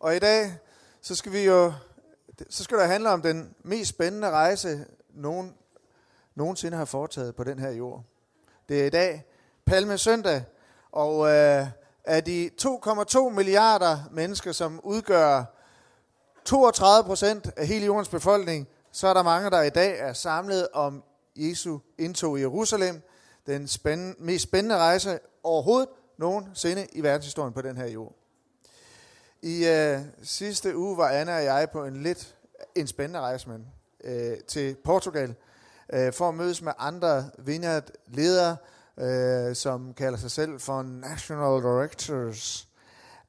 Og i dag, så skal vi jo, så skal det handle om den mest spændende rejse, nogen nogensinde har foretaget på den her jord. Det er i dag Palme Søndag, og øh, af de 2,2 milliarder mennesker, som udgør 32 procent af hele jordens befolkning, så er der mange, der i dag er samlet om Jesu indtog i Jerusalem, den spændende, mest spændende rejse overhovedet nogensinde i verdenshistorien på den her jord. I øh, sidste uge var Anna og jeg på en lidt en spændende rejse med, øh, til Portugal øh, for at mødes med andre vineyard-ledere, øh, som kalder sig selv for National Directors.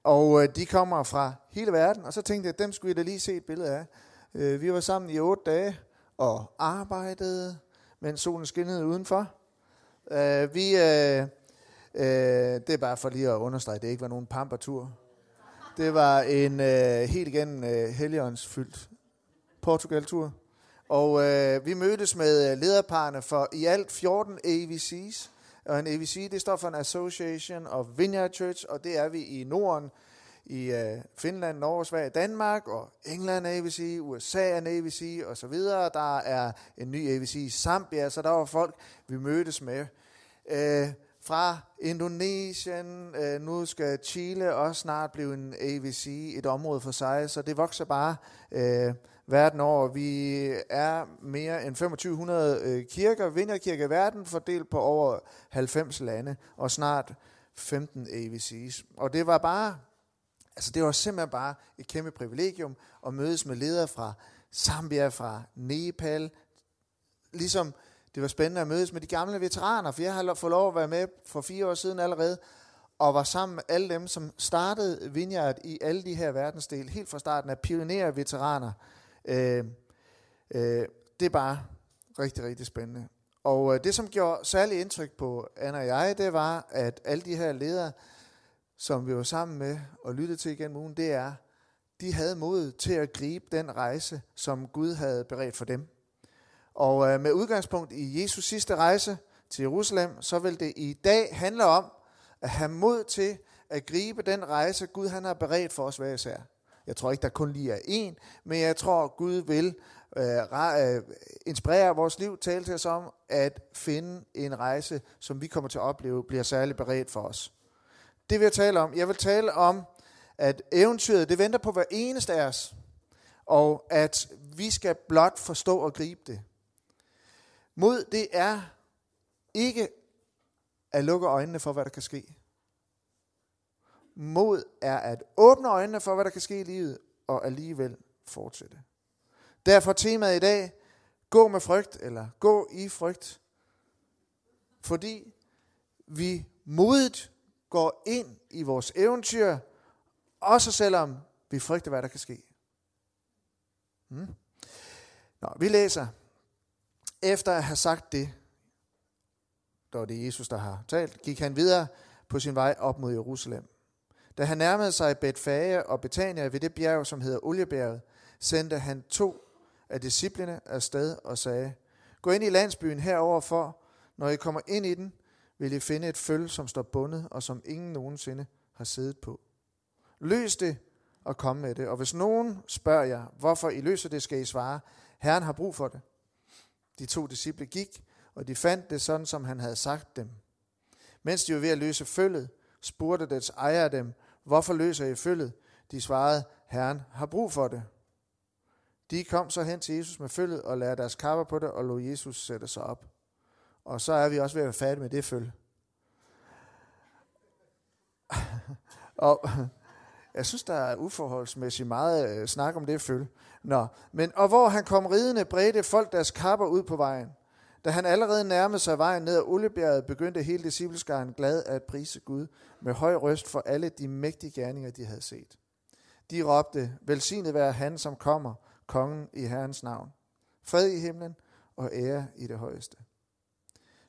Og øh, de kommer fra hele verden, og så tænkte jeg, at dem skulle I da lige se et billede af. Øh, vi var sammen i otte dage og arbejdede, mens solen skinnede udenfor. Øh, vi, øh, øh, det er bare for lige at understrege, at det ikke var nogen pampertur. Det var en øh, helt igen øh, helligåndsfyldt Portugal-tur. Og øh, vi mødtes med øh, lederparne for i alt 14 AVC's. Og en AVC, det står for en Association of Vineyard Church, og det er vi i Norden, i øh, Finland, Norge, Sverige, Danmark, og England AVC, USA er en AVC, og så videre. Der er en ny AVC i Zambia, så der var folk, vi mødtes med. Øh, fra Indonesien, øh, nu skal Chile også snart blive en AVC, et område for sig, så det vokser bare øh, verden over. Vi er mere end 2500 øh, kirker, vinderkirker i verden, fordelt på over 90 lande, og snart 15 AVC's. Og det var bare, altså det var simpelthen bare et kæmpe privilegium at mødes med ledere fra Zambia, fra Nepal, ligesom det var spændende at mødes med de gamle veteraner, for jeg har fået lov at være med for fire år siden allerede, og var sammen med alle dem, som startede Vineyard i alle de her verdensdele, helt fra starten af pionerer-veteraner. Øh, øh, det er bare rigtig, rigtig spændende. Og øh, det, som gjorde særlig indtryk på Anna og jeg, det var, at alle de her ledere, som vi var sammen med og lyttede til igennem ugen, det er, de havde mod til at gribe den rejse, som Gud havde beredt for dem. Og øh, med udgangspunkt i Jesus sidste rejse til Jerusalem, så vil det i dag handle om at have mod til at gribe den rejse, Gud han har beredt for os hver især. Jeg tror ikke, der kun lige er én, men jeg tror, Gud vil øh, øh, inspirere vores liv, tale til os om at finde en rejse, som vi kommer til at opleve, bliver særligt beredt for os. Det vil jeg tale om. Jeg vil tale om, at eventyret, det venter på hver eneste af os, og at vi skal blot forstå og gribe det. Mod, det er ikke at lukke øjnene for, hvad der kan ske. Mod er at åbne øjnene for, hvad der kan ske i livet, og alligevel fortsætte. Derfor temaet i dag, gå med frygt, eller gå i frygt. Fordi vi modigt går ind i vores eventyr, også selvom vi frygter, hvad der kan ske. Hmm. Nå, vi læser efter at have sagt det, der var det Jesus, der har talt, gik han videre på sin vej op mod Jerusalem. Da han nærmede sig Betfage og Betania ved det bjerg, som hedder Oliebjerget, sendte han to af disciplene afsted og sagde, Gå ind i landsbyen herover for, når I kommer ind i den, vil I finde et føl, som står bundet og som ingen nogensinde har siddet på. Løs det og kom med det. Og hvis nogen spørger jer, hvorfor I løser det, skal I svare, Herren har brug for det. De to disciple gik, og de fandt det sådan, som han havde sagt dem. Mens de var ved at løse følget, spurgte dets ejer dem, hvorfor løser I følget? De svarede, Herren har brug for det. De kom så hen til Jesus med følget og lærte deres kapper på det og lå Jesus sætte sig op. Og så er vi også ved at være færdige med det følge. og jeg synes, der er uforholdsmæssigt meget øh, snak om det følge. Nå, men, og hvor han kom ridende, bredte folk deres kapper ud på vejen. Da han allerede nærmede sig vejen ned ad Oliebjerget, begyndte hele discipleskaren glad at prise Gud med høj røst for alle de mægtige gerninger, de havde set. De råbte, velsignet være han, som kommer, kongen i Herrens navn. Fred i himlen og ære i det højeste.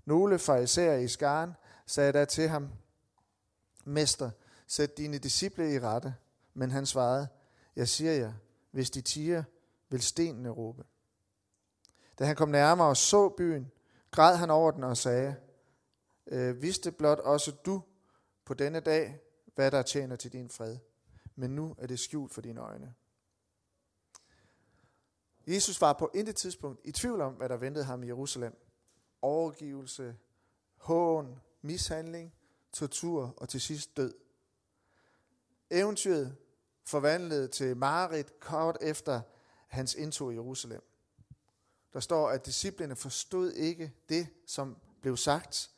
Nogle fariserer i skaren sagde da til ham, Mester, sæt dine disciple i rette. Men han svarede, jeg siger jer, hvis de tiger, vil stenene råbe. Da han kom nærmere og så byen, græd han over den og sagde, øh, vidste blot også du på denne dag, hvad der tjener til din fred. men nu er det skjult for dine øjne. Jesus var på intet tidspunkt i tvivl om, hvad der ventede ham i Jerusalem. Overgivelse, hån, mishandling, tortur og til sidst død. Eventyret forvandlet til Marit kort efter hans indtog i Jerusalem. Der står, at disciplene forstod ikke det, som blev sagt,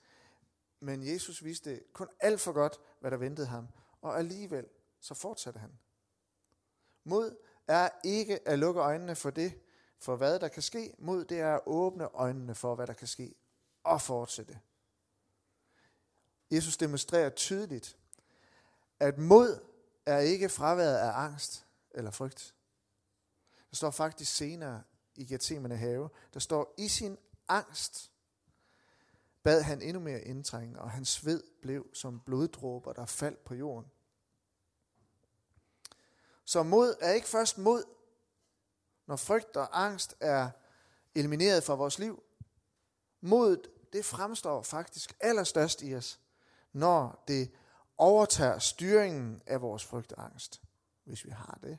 men Jesus vidste kun alt for godt, hvad der ventede ham, og alligevel så fortsatte han. Mod er ikke at lukke øjnene for det, for hvad der kan ske. Mod det er at åbne øjnene for, hvad der kan ske, og fortsætte. Jesus demonstrerer tydeligt, at mod er ikke fraværet af angst eller frygt. Der står faktisk senere i Gethsemane have, der står, i sin angst bad han endnu mere indtrængende, og hans sved blev som bloddråber, der faldt på jorden. Så mod er ikke først mod, når frygt og angst er elimineret fra vores liv. Modet, det fremstår faktisk allerstørst i os, når det overtager styringen af vores frygt og angst, hvis vi har det.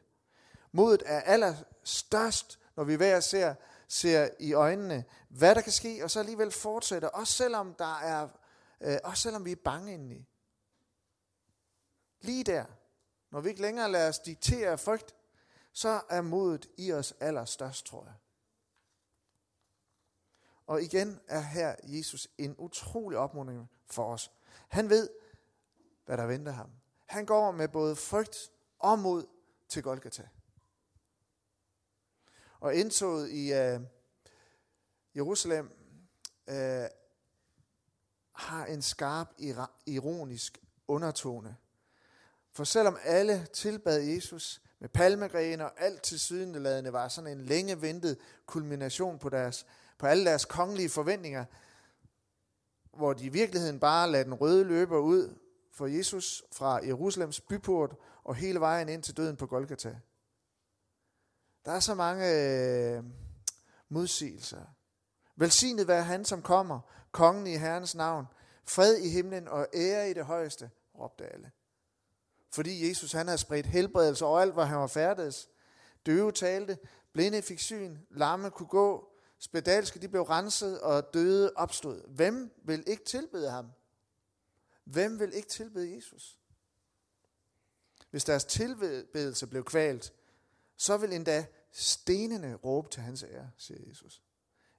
Modet er allerstørst, når vi hver ser, ser i øjnene, hvad der kan ske, og så alligevel fortsætter, også selvom, der er, øh, også selvom vi er bange indeni. Lige der, når vi ikke længere lader os diktere af frygt, så er modet i os allerstørst, tror jeg. Og igen er her Jesus en utrolig opmuntring for os. Han ved, hvad der venter ham. Han går med både frygt og mod til Golgata. Og indtoget i øh, Jerusalem øh, har en skarp ironisk undertone. For selvom alle tilbad Jesus med palmegrene og alt til sydenladende var sådan en længe ventet kulmination på, deres, på alle deres kongelige forventninger, hvor de i virkeligheden bare lader den røde løber ud for Jesus fra Jerusalems byport og hele vejen ind til døden på Golgata. Der er så mange øh, modsigelser. Velsignet være han, som kommer, kongen i Herrens navn. Fred i himlen og ære i det højeste, råbte alle. Fordi Jesus han havde spredt helbredelse overalt, hvor han var færdes. Døve talte, blinde fik syn, lamme kunne gå, spedalske de blev renset, og døde opstod. Hvem vil ikke tilbede ham? Hvem vil ikke tilbede Jesus? Hvis deres tilbedelse blev kvalt, så vil endda stenene råbe til hans ære, siger Jesus.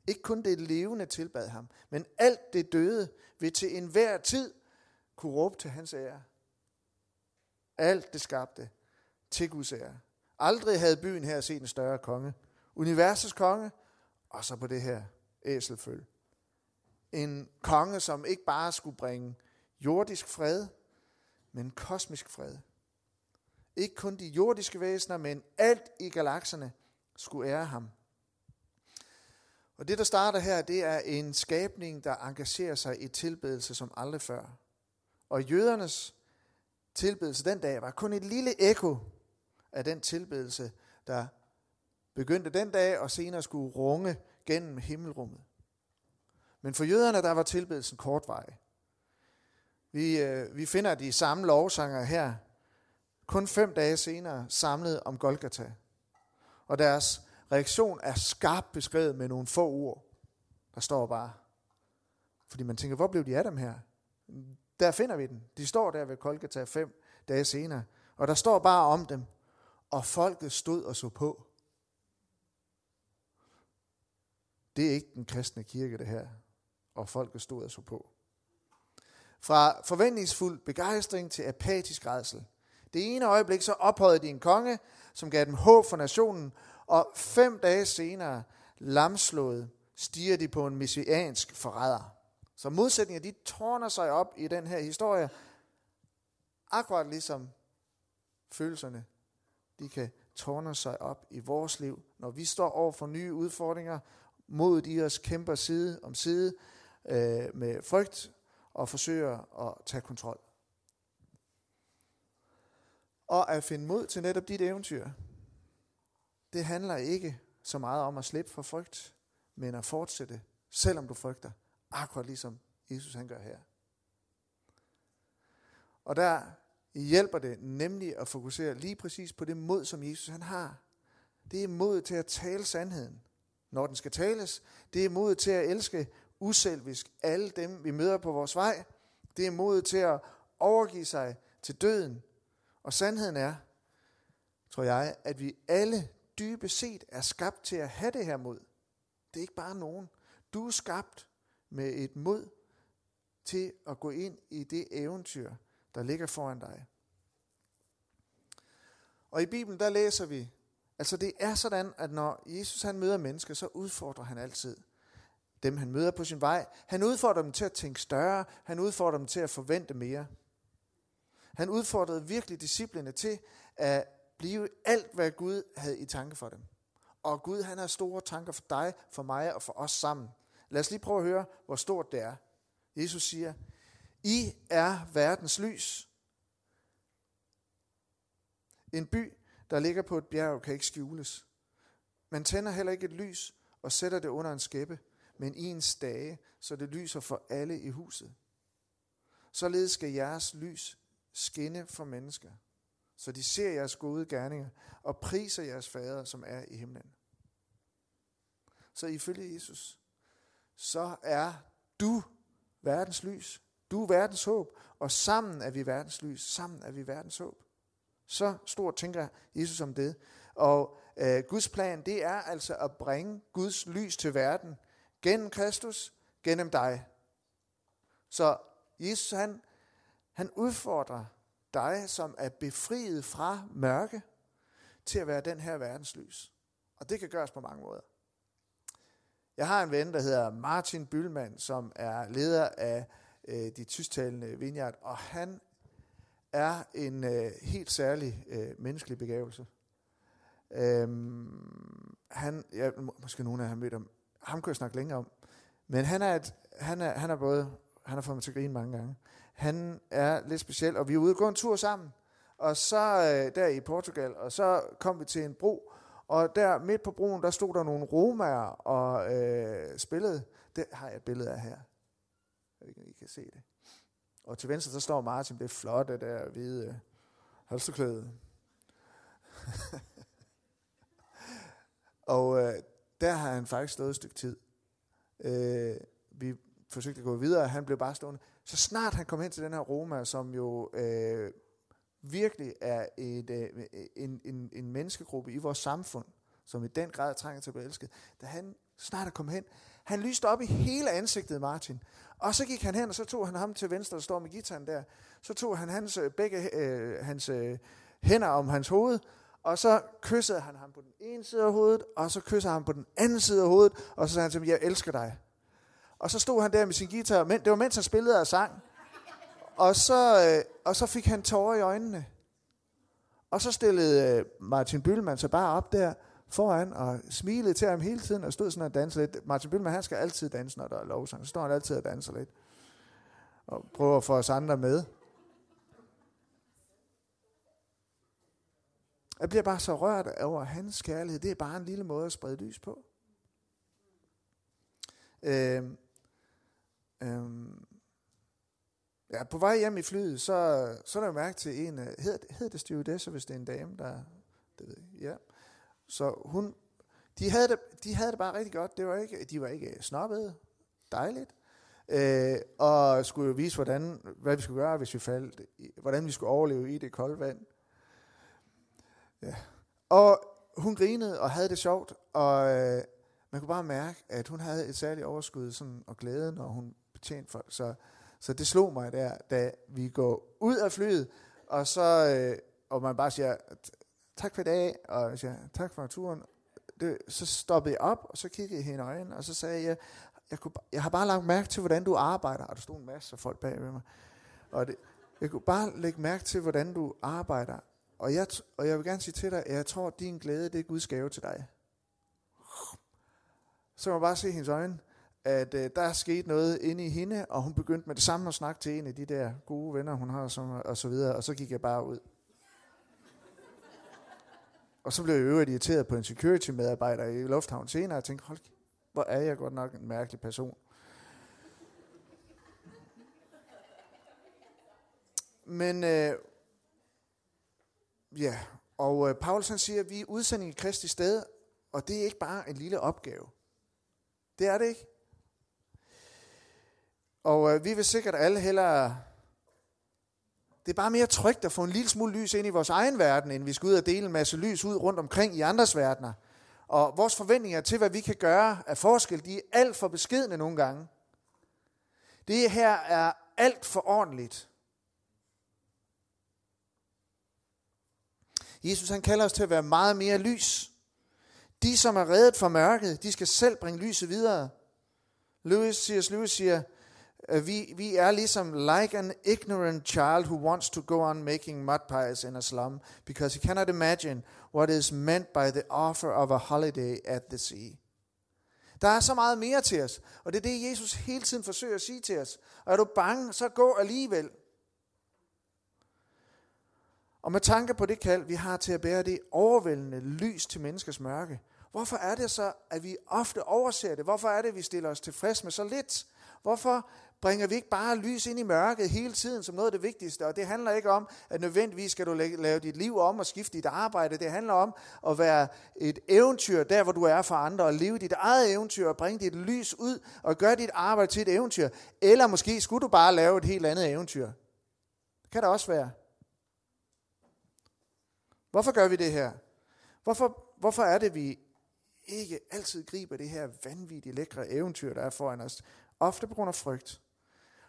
Ikke kun det levende tilbad ham, men alt det døde vil til enhver tid kunne råbe til hans ære. Alt det skabte til Guds ære. Aldrig havde byen her set en større konge. Universets konge, og så på det her æselføl. En konge, som ikke bare skulle bringe jordisk fred, men kosmisk fred. Ikke kun de jordiske væsener, men alt i galakserne skulle ære ham. Og det, der starter her, det er en skabning, der engagerer sig i tilbedelse som aldrig før. Og jødernes tilbedelse den dag var kun et lille ekko af den tilbedelse, der begyndte den dag og senere skulle runge gennem himmelrummet. Men for jøderne, der var tilbedelsen kortvarig. Vi, øh, vi finder de samme lovsanger her, kun fem dage senere, samlet om Golgata. Og deres reaktion er skarpt beskrevet med nogle få ord. Der står bare, fordi man tænker, hvor blev de af dem her? Der finder vi den. De står der ved Golgata fem dage senere. Og der står bare om dem, og folket stod og så på. Det er ikke den kristne kirke, det her. Og folket stod og så på. Fra forventningsfuld begejstring til apatisk redsel. Det ene øjeblik så ophøjede de en konge, som gav dem håb for nationen, og fem dage senere, lamslået, stiger de på en messiansk forræder. Så modsætninger, de tårner sig op i den her historie, akkurat ligesom følelserne, de kan tårne sig op i vores liv, når vi står over for nye udfordringer, modet i os kæmper side om side øh, med frygt og forsøger at tage kontrol. Og at finde mod til netop dit eventyr, det handler ikke så meget om at slippe for frygt, men at fortsætte, selvom du frygter, akkurat ligesom Jesus han gør her. Og der hjælper det nemlig at fokusere lige præcis på det mod, som Jesus han har. Det er mod til at tale sandheden, når den skal tales. Det er mod til at elske uselvisk alle dem, vi møder på vores vej. Det er modet til at overgive sig til døden. Og sandheden er, tror jeg, at vi alle dybest set er skabt til at have det her mod. Det er ikke bare nogen. Du er skabt med et mod til at gå ind i det eventyr, der ligger foran dig. Og i Bibelen, der læser vi, altså det er sådan, at når Jesus han møder mennesker, så udfordrer han altid dem, han møder på sin vej. Han udfordrer dem til at tænke større. Han udfordrer dem til at forvente mere. Han udfordrede virkelig disciplene til at blive alt, hvad Gud havde i tanke for dem. Og Gud, han har store tanker for dig, for mig og for os sammen. Lad os lige prøve at høre, hvor stort det er. Jesus siger, I er verdens lys. En by, der ligger på et bjerg, kan ikke skjules. Man tænder heller ikke et lys og sætter det under en skæppe, men i en stage, så det lyser for alle i huset. Således skal jeres lys skinne for mennesker, så de ser jeres gode gerninger og priser jeres fader, som er i himlen. Så ifølge Jesus, så er du verdens lys. Du er verdens håb, og sammen er vi verdens lys. Sammen er vi verdens håb. Så stort tænker Jesus om det. Og øh, Guds plan, det er altså at bringe Guds lys til verden gennem Kristus, gennem dig. Så Jesus, han, han udfordrer dig, som er befriet fra mørke, til at være den her verdens lys. Og det kan gøres på mange måder. Jeg har en ven, der hedder Martin Bylman, som er leder af øh, de tysktalende Vineyard, og han er en øh, helt særlig øh, menneskelig begævelse. Øhm, han, ja, måske nogen af jer har mødt ham, ham kunne jeg snakke længere om, men han er, et, han er, han er både, han har fået mig til at grine mange gange, han er lidt speciel, og vi er ude og gå en tur sammen, og så øh, der i Portugal, og så kom vi til en bro, og der midt på broen, der stod der nogle romager og øh, spillede. Det har jeg et billede af her. Jeg ved ikke, I kan se det. Og til venstre, så står Martin, det er flot, det der hvide øh, halsterklæde. og øh, der har han faktisk stået et stykke tid. Øh, vi forsøgte at gå videre, og han blev bare stående. Så snart han kom hen til den her Roma, som jo øh, virkelig er et, øh, en, en, en menneskegruppe i vores samfund, som i den grad trænger til at blive elsket, da han snart er kommet hen, han lyste op i hele ansigtet, Martin. Og så gik han hen, og så tog han ham til venstre, der står med gitaren der. Så tog han hans, øh, begge øh, hans øh, hænder om hans hoved, og så kyssede han ham på den ene side af hovedet, og så kyssede han ham på den anden side af hovedet, og så sagde han til ham, jeg elsker dig. Og så stod han der med sin guitar, men det var mens han spillede og sang. Og så, øh, og så fik han tårer i øjnene. Og så stillede øh, Martin Bylman sig bare op der foran og smilede til ham hele tiden og stod sådan og dansede lidt. Martin Bylman, han skal altid danse, når der er lovsang. Så står han altid og danser lidt. Og prøver at få os andre med. Jeg bliver bare så rørt over hans kærlighed. Det er bare en lille måde at sprede lys på. Øhm, øhm, Ja, på vej hjem i flyet, så, så er der mærke til en, øh, hedder, hedder det stewardesse, hvis det er en dame, der, det ved jeg, ja. Så hun, de havde, det, de havde det bare rigtig godt, det var ikke, de var ikke øh, snobbede, dejligt, øh, og skulle jo vise, hvordan, hvad vi skulle gøre, hvis vi faldt, hvordan vi skulle overleve i det kolde vand. Ja. Og hun grinede og havde det sjovt, og øh, man kunne bare mærke, at hun havde et særligt overskud sådan, og glæde, når hun betjente folk. Så så det slog mig der, da vi går ud af flyet, og så, øh, og man bare siger, tak for i dag, og jeg siger, tak for turen. Det, så stoppede jeg op, og så kiggede jeg hende i øjnene, og så sagde jeg, jeg, kunne, jeg har bare lagt mærke til, hvordan du arbejder, og der stod en masse folk bag ved mig. Og det, jeg kunne bare lægge mærke til, hvordan du arbejder. Og jeg, og jeg vil gerne sige til dig, at jeg tror, at din glæde, det er Guds gave til dig. Så man bare se hendes øjne at øh, der er sket noget inde i hende, og hun begyndte med det samme at snakke til en af de der gode venner, hun har, som, og så videre, og så gik jeg bare ud. Og så blev jeg øvrigt irriteret på en security-medarbejder i Lufthavn senere, og tænkte, hold hvor er jeg godt nok en mærkelig person. Men, øh, ja, og øh, Paulus han siger, at vi er udsending i Kristi sted, og det er ikke bare en lille opgave. Det er det ikke. Og øh, vi vil sikkert alle hellere... Det er bare mere trygt at få en lille smule lys ind i vores egen verden, end vi skal ud og dele en masse lys ud rundt omkring i andres verdener. Og vores forventninger til, hvad vi kan gøre af forskel, de er alt for beskedne nogle gange. Det her er alt for ordentligt. Jesus han kalder os til at være meget mere lys. De, som er reddet fra mørket, de skal selv bringe lyset videre. Lewis, C.S. Lewis siger, øh, vi, vi er ligesom like an ignorant child who wants to go on making mud pies in a slum because he cannot imagine what is meant by the offer of a holiday at the sea. Der er så meget mere til os, og det er det, Jesus hele tiden forsøger at sige til os. Og er du bange, så gå alligevel. Og med tanke på det kald, vi har til at bære det overvældende lys til menneskers mørke, hvorfor er det så, at vi ofte overser det? Hvorfor er det, at vi stiller os tilfreds med så lidt? Hvorfor bringer vi ikke bare lys ind i mørket hele tiden som noget af det vigtigste? Og det handler ikke om, at nødvendigvis skal du lave dit liv om og skifte dit arbejde. Det handler om at være et eventyr der, hvor du er for andre, og leve dit eget eventyr og bringe dit lys ud og gøre dit arbejde til et eventyr. Eller måske skulle du bare lave et helt andet eventyr. Det kan der også være. Hvorfor gør vi det her? Hvorfor, hvorfor er det, vi ikke altid griber det her vanvittige lækre eventyr, der er foran os? Ofte på grund af frygt.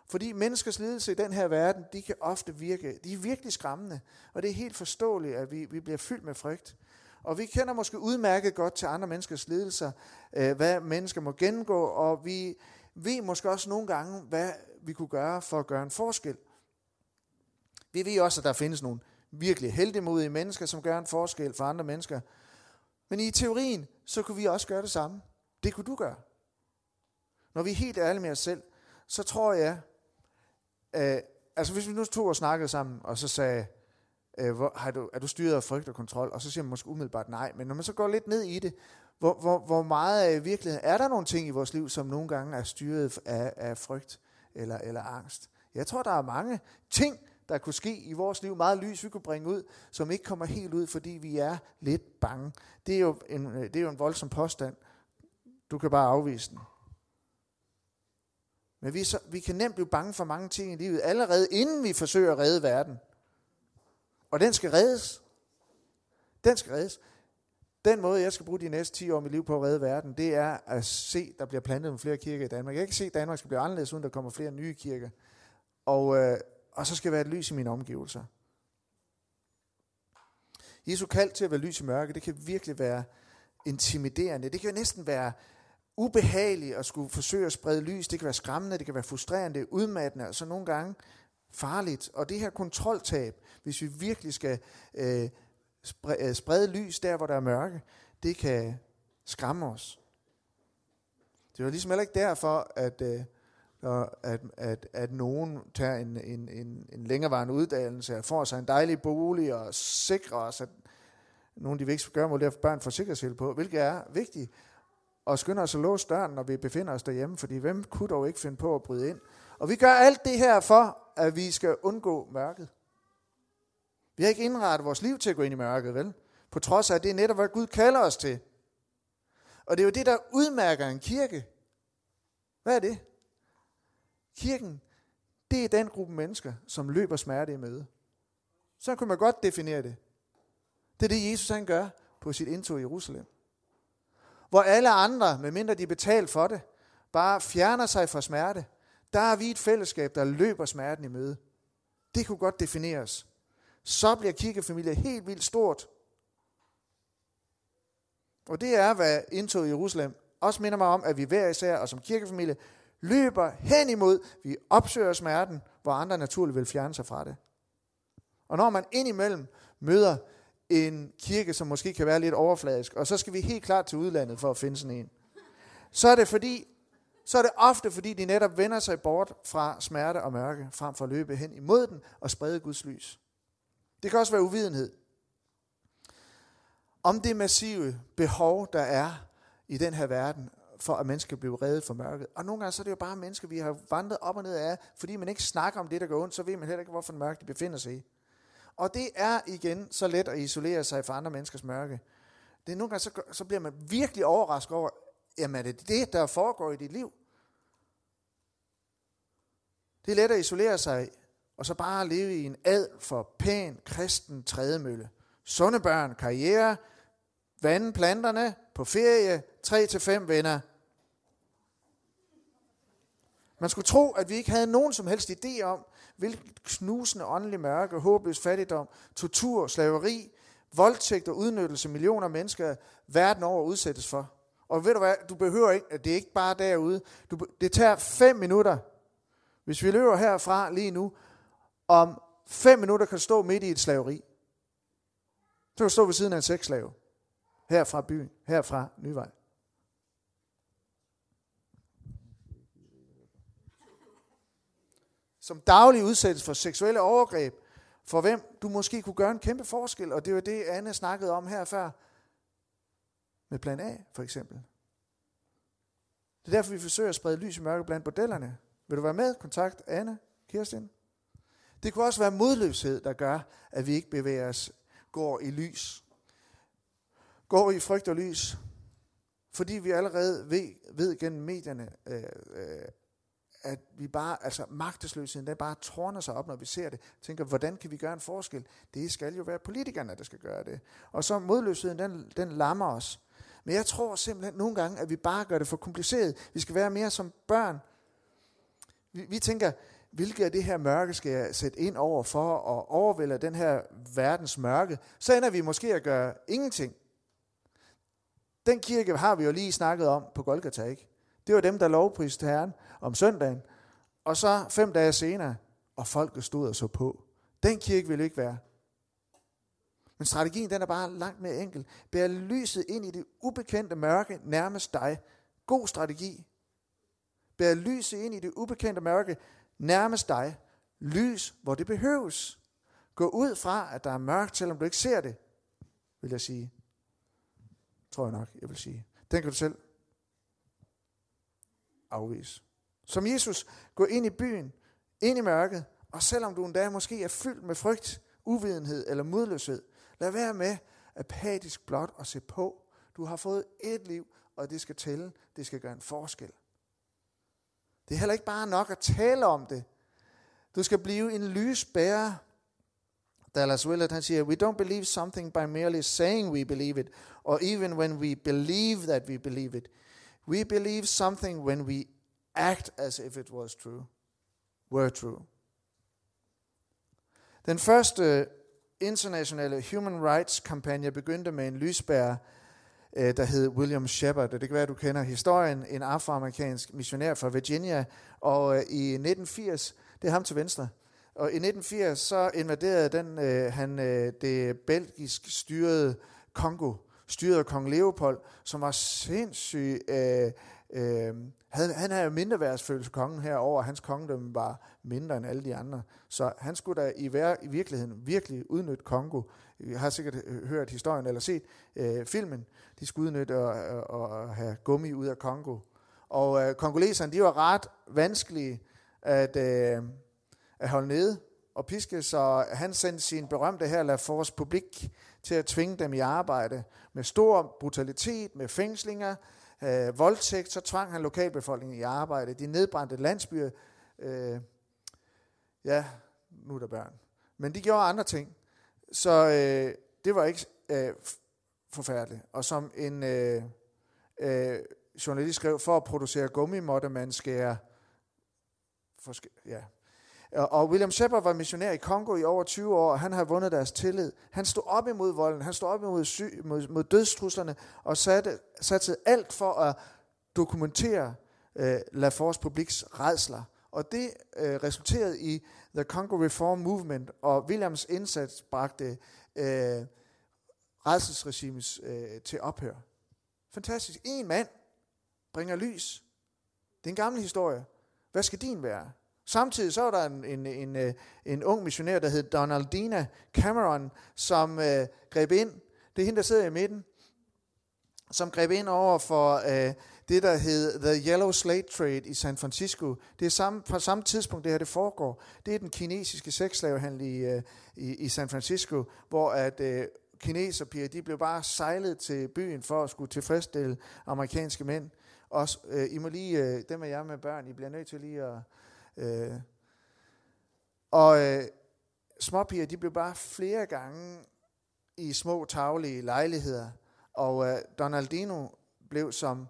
Fordi menneskers lidelse i den her verden, de kan ofte virke, de er virkelig skræmmende, og det er helt forståeligt, at vi, vi bliver fyldt med frygt. Og vi kender måske udmærket godt til andre menneskers lidelser, øh, hvad mennesker må gennemgå, og vi ved måske også nogle gange, hvad vi kunne gøre for at gøre en forskel. Vi ved også, at der findes nogle virkelig heldemodige mennesker, som gør en forskel for andre mennesker. Men i teorien, så kunne vi også gøre det samme. Det kunne du gøre. Når vi er helt ærlige med os selv, så tror jeg, øh, altså hvis vi nu tog og snakkede sammen, og så sagde, øh, hvor, har du, er du styret af frygt og kontrol? Og så siger man måske umiddelbart nej, men når man så går lidt ned i det, hvor, hvor, hvor meget af virkeligheden, er der nogle ting i vores liv, som nogle gange er styret af, af frygt eller, eller angst? Jeg tror, der er mange ting, der kunne ske i vores liv, meget lys, vi kunne bringe ud, som ikke kommer helt ud, fordi vi er lidt bange. Det er jo en, øh, det er jo en voldsom påstand. Du kan bare afvise den. Men vi, så, vi kan nemt blive bange for mange ting i livet, allerede inden vi forsøger at redde verden. Og den skal reddes. Den skal reddes. Den måde, jeg skal bruge de næste 10 år i mit liv på at redde verden, det er at se, der bliver plantet nogle flere kirker i Danmark. Jeg kan se, at Danmark skal blive anderledes, uden der kommer flere nye kirker. Og, øh, og så skal jeg være et lys i mine omgivelser. Jesu kald til at være lys i mørke, det kan virkelig være intimiderende. Det kan næsten være ubehageligt at skulle forsøge at sprede lys. Det kan være skræmmende, det kan være frustrerende, udmattende, og så nogle gange farligt. Og det her kontroltab, hvis vi virkelig skal øh, sprede, øh, sprede lys der, hvor der er mørke, det kan skræmme os. Det var ligesom heller ikke derfor, at, øh, at, at, at nogen tager en, en, en, en længerevarende uddannelse og får sig en dejlig bolig og sikrer os, at nogle af de vigtigste gøre, er, at børn får sikkerhedshjælp på, hvilket er vigtigt og skynder os at låse døren, når vi befinder os derhjemme, fordi hvem kunne dog ikke finde på at bryde ind? Og vi gør alt det her for, at vi skal undgå mørket. Vi har ikke indrettet vores liv til at gå ind i mørket, vel? På trods af, at det er netop, hvad Gud kalder os til. Og det er jo det, der udmærker en kirke. Hvad er det? Kirken, det er den gruppe mennesker, som løber smerte i møde. Så kunne man godt definere det. Det er det, Jesus han gør på sit indtog i Jerusalem hvor alle andre, medmindre de er betalt for det, bare fjerner sig fra smerte. Der er vi et fællesskab, der løber smerten i møde. Det kunne godt defineres. Så bliver kirkefamilien helt vildt stort. Og det er, hvad indtog i Jerusalem også minder mig om, at vi hver især og som kirkefamilie løber hen imod, vi opsøger smerten, hvor andre naturligt vil fjerne sig fra det. Og når man indimellem møder en kirke, som måske kan være lidt overfladisk, og så skal vi helt klart til udlandet for at finde sådan en. Så er det fordi, så er det ofte fordi, de netop vender sig bort fra smerte og mørke, frem for at løbe hen imod den og sprede Guds lys. Det kan også være uvidenhed. Om det massive behov, der er i den her verden, for at mennesker bliver reddet fra mørket. Og nogle gange så er det jo bare mennesker, vi har vandret op og ned af, fordi man ikke snakker om det, der går ondt, så ved man heller ikke, hvorfor mørket de befinder sig i. Og det er igen så let at isolere sig fra andre menneskers mørke. Det er nogle gange, så, så bliver man virkelig overrasket over, jamen er det det, der foregår i dit liv? Det er let at isolere sig, og så bare leve i en ad for pæn kristen trædemølle. Sunde børn, karriere, vande planterne, på ferie, 3-5 venner. Man skulle tro, at vi ikke havde nogen som helst idé om, hvilket knusende åndelig mørke, håbløs fattigdom, tortur, slaveri, voldtægt og udnyttelse millioner af mennesker verden over udsættes for. Og ved du hvad, du behøver ikke, det er ikke bare derude. Du, det tager fem minutter. Hvis vi løber herfra lige nu, om fem minutter kan du stå midt i et slaveri. Så kan du stå ved siden af en sexslave. Her fra byen, her fra Nyvej. Som daglig udsættes for seksuelle overgreb, for hvem du måske kunne gøre en kæmpe forskel, og det var det, Anne snakkede om her før, med plan A for eksempel. Det er derfor, vi forsøger at sprede lys i mørke blandt bordellerne. Vil du være med? Kontakt Anne, Kirsten. Det kunne også være modløshed, der gør, at vi ikke bevæger os, går i lys. Går i frygt og lys. Fordi vi allerede ved, ved gennem medierne, øh, øh, at vi bare, altså magtesløsheden, den bare tårner sig op, når vi ser det. Tænker, hvordan kan vi gøre en forskel? Det skal jo være politikerne, der skal gøre det. Og så modløsheden, den, den lammer os. Men jeg tror simpelthen nogle gange, at vi bare gør det for kompliceret. Vi skal være mere som børn. Vi, vi tænker, hvilket af det her mørke skal jeg sætte ind over for at overvælde den her verdens mørke? Så ender vi måske at gøre ingenting. Den kirke har vi jo lige snakket om på Golgata, ikke? Det var dem, der lovpriste Herren om søndagen. Og så fem dage senere, og folket stod og så på. Den kirke ville ikke være. Men strategien den er bare langt mere enkel. Bær lyset ind i det ubekendte mørke nærmest dig. God strategi. Bær lyset ind i det ubekendte mørke nærmest dig. Lys, hvor det behøves. Gå ud fra, at der er mørkt, selvom du ikke ser det, vil jeg sige. Tror jeg nok, jeg vil sige. Den kan du selv afvise. Som Jesus, gå ind i byen, ind i mørket, og selvom du endda måske er fyldt med frygt, uvidenhed eller modløshed, lad være med apatisk blot at se på. Du har fået et liv, og det skal tælle. Det skal gøre en forskel. Det er heller ikke bare nok at tale om det. Du skal blive en lysbærer. Dallas Willard han siger, we don't believe something by merely saying we believe it, or even when we believe that we believe it. We believe something when we act as if it was true, were true. Den første øh, internationale human rights kampagne begyndte med en lysbærer, øh, der hed William Shepard. Det kan være, at du kender historien. En afroamerikansk missionær fra Virginia. Og øh, i 1980, det er ham til venstre, og i 1980 så invaderede den, øh, han øh, det belgisk styrede Kongo, styret af kong Leopold, som var sindssyg... øh, Øh, han, han havde jo mindre værdsfølelse kongen herover, hans kongedømme var mindre end alle de andre. Så han skulle da i, vær, i virkeligheden virkelig udnytte Kongo. Jeg har sikkert øh, hørt historien eller set øh, filmen. De skulle udnytte at, at have gummi ud af Kongo. Og øh, kongoleserne, de var ret vanskelige at, øh, at holde nede og piske, så han sendte sin berømte her La Force Publik til at tvinge dem i arbejde med stor brutalitet, med fængslinger, øh, voldtægt, så tvang han lokalbefolkningen i arbejde. De nedbrændte landsbyer. Øh, ja, nu er der børn. Men de gjorde andre ting. Så øh, det var ikke øh, forfærdeligt. Og som en øh, øh, journalist skrev, for at producere gummi måtte man skære forske- ja, og William Shepard var missionær i Kongo i over 20 år, og han har vundet deres tillid. Han stod op imod volden, han stod op imod, sy- mod, mod dødstruslerne, og satte, satte alt for at dokumentere øh, La Force Publics redsler. Og det øh, resulterede i The Congo Reform Movement, og Williams indsats bragte øh, redselsregimes øh, til ophør. Fantastisk. En mand bringer lys. Det er en gammel historie. Hvad skal din være? Samtidig så var der en, en, en, øh, en ung missionær, der hed Donaldina Cameron, som øh, greb ind. Det er hende, der sidder i midten. som greb ind over for øh, det, der hed The Yellow Slate Trade i San Francisco. Det er samme, fra samme tidspunkt, det her det foregår. Det er den kinesiske sexslavehandel i, øh, i, i San Francisco, hvor at øh, kineserpiger, de blev bare sejlet til byen for at skulle tilfredsstille amerikanske mænd. Også, øh, I må lige, øh, dem af jer med børn, I bliver nødt til lige at... Øh, og øh, småpiger, de blev bare flere gange i små taglige lejligheder. Og øh, Donaldino blev som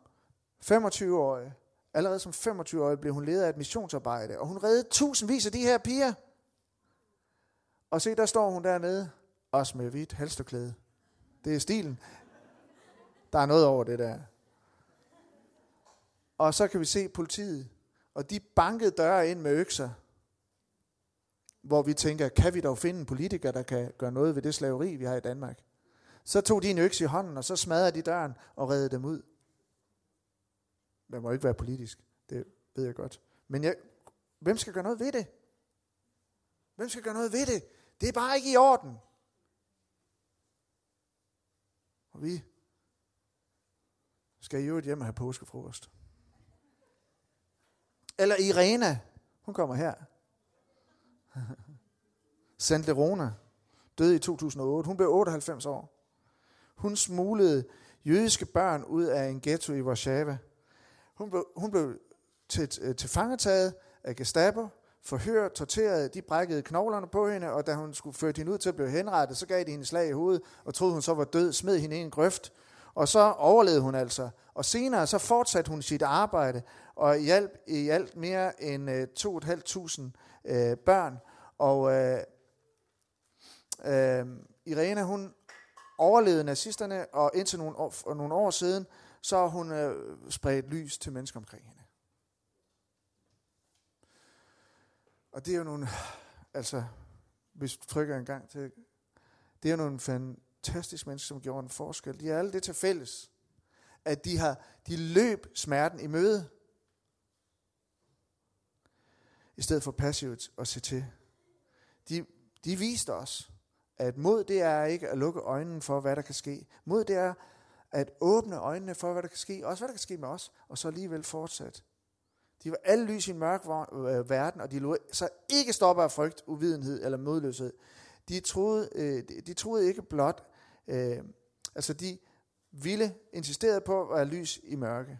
25-årig, allerede som 25-årig blev hun leder af et missionsarbejde, og hun reddede tusindvis af de her piger. Og se, der står hun dernede, også med hvidt halsterklæde. Det er stilen. Der er noget over det der. Og så kan vi se politiet, og de bankede døre ind med økser, hvor vi tænker, kan vi dog finde en politiker, der kan gøre noget ved det slaveri, vi har i Danmark? Så tog de en økse i hånden, og så smadrede de døren og redde dem ud. Man må ikke være politisk, det ved jeg godt. Men jeg, hvem skal gøre noget ved det? Hvem skal gøre noget ved det? Det er bare ikke i orden. Og vi skal i øvrigt hjem og have påskefrokost. Eller Irena, hun kommer her. Sandt Lerona, døde i 2008. Hun blev 98 år. Hun smuglede jødiske børn ud af en ghetto i Warszawa. Hun blev, hun blev til, øh, til fangetaget af Gestapo, forhørt, torteret, de brækkede knoglerne på hende, og da hun skulle føre hende ud til at blive henrettet, så gav de hende slag i hovedet, og troede hun så var død, smed hende i en grøft, og så overlevede hun altså. Og senere så fortsatte hun sit arbejde, og hjalp i alt mere end øh, uh, 2.500 øh, børn. Og øh, øh, Irene, hun overlevede nazisterne, og indtil nogle år, nogle år siden, så har hun øh, spredt lys til mennesker omkring hende. Og det er jo nogle, altså, hvis du trykker en gang til, det er jo nogle fantastisk menneske, som gjorde en forskel. De har alle det til fælles, at de har, de løb smerten i møde, i stedet for passivt at se til. De, de viste os, at mod det er ikke at lukke øjnene for, hvad der kan ske. Mod det er at åbne øjnene for, hvad der kan ske, også hvad der kan ske med os, og så alligevel fortsat. De var alle lys i en mørk øh, verden, og de lå så ikke stoppe af frygt, uvidenhed eller modløshed. De troede, øh, de troede ikke blot, øh, altså de ville insistere på at være lys i mørke.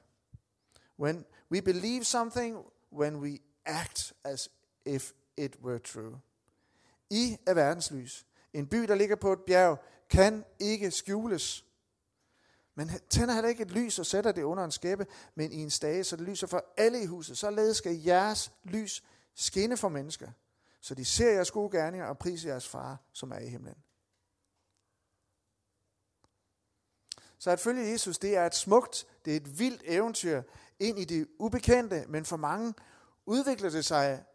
When we believe something, when we act as if it were true. I er verdens lys. En by, der ligger på et bjerg, kan ikke skjules. Men tænder heller ikke et lys og sætter det under en skæppe, men i en stage, så det lyser for alle i huset. Således skal jeres lys skinne for mennesker, så de ser jeres gode gerninger og priser jeres far, som er i himlen. Så at følge Jesus, det er et smukt, det er et vildt eventyr ind i det ubekendte, men for mange udvikler det sig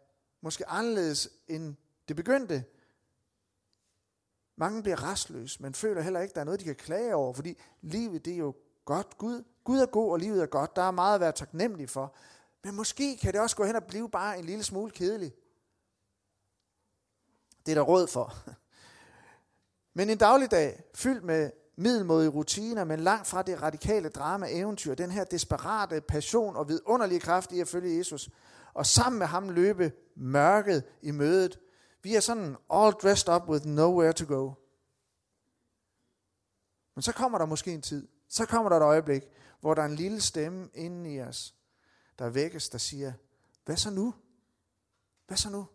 måske anderledes end det begyndte. Mange bliver restløse, men føler heller ikke, at der er noget, de kan klage over, fordi livet det er jo godt. Gud, Gud er god, og livet er godt. Der er meget at være taknemmelig for. Men måske kan det også gå hen og blive bare en lille smule kedelig. Det er der råd for. Men en dagligdag fyldt med middelmodige rutiner, men langt fra det radikale drama eventyr, den her desperate passion og vidunderlige kraft i at følge Jesus, og sammen med ham løbe mørket i mødet, vi er sådan all dressed up with nowhere to go. Men så kommer der måske en tid, så kommer der et øjeblik, hvor der er en lille stemme inden i os, der vækkes, der siger, hvad så nu? Hvad så nu?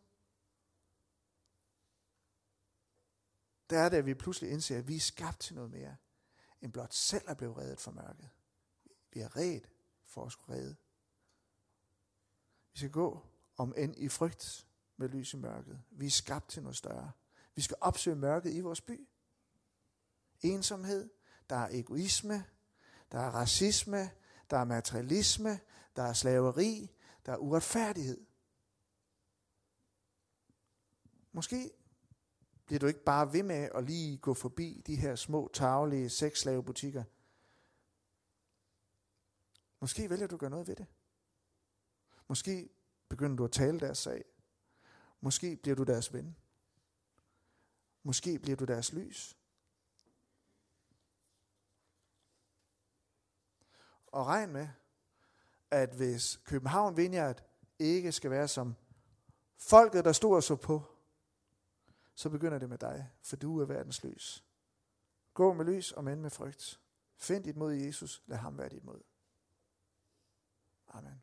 Der er det, at vi pludselig indser, at vi er skabt til noget mere, end blot selv at blive reddet fra mørket. Vi er reddet for at skulle redde. Vi skal gå om end i frygt, med lys i mørket. Vi er skabt til noget større. Vi skal opsøge mørket i vores by. Ensomhed, der er egoisme, der er racisme, der er materialisme, der er slaveri, der er uretfærdighed. Måske bliver du ikke bare ved med at lige gå forbi de her små, tavlige sexslavebutikker. Måske vælger du at gøre noget ved det. Måske begynder du at tale deres sag. Måske bliver du deres ven. Måske bliver du deres lys. Og regn med, at hvis København Vineyard ikke skal være som folket, der stod og så på, så begynder det med dig, for du er verdens lys. Gå med lys og mænd med frygt. Find dit mod i Jesus, lad ham være dit mod. Amen.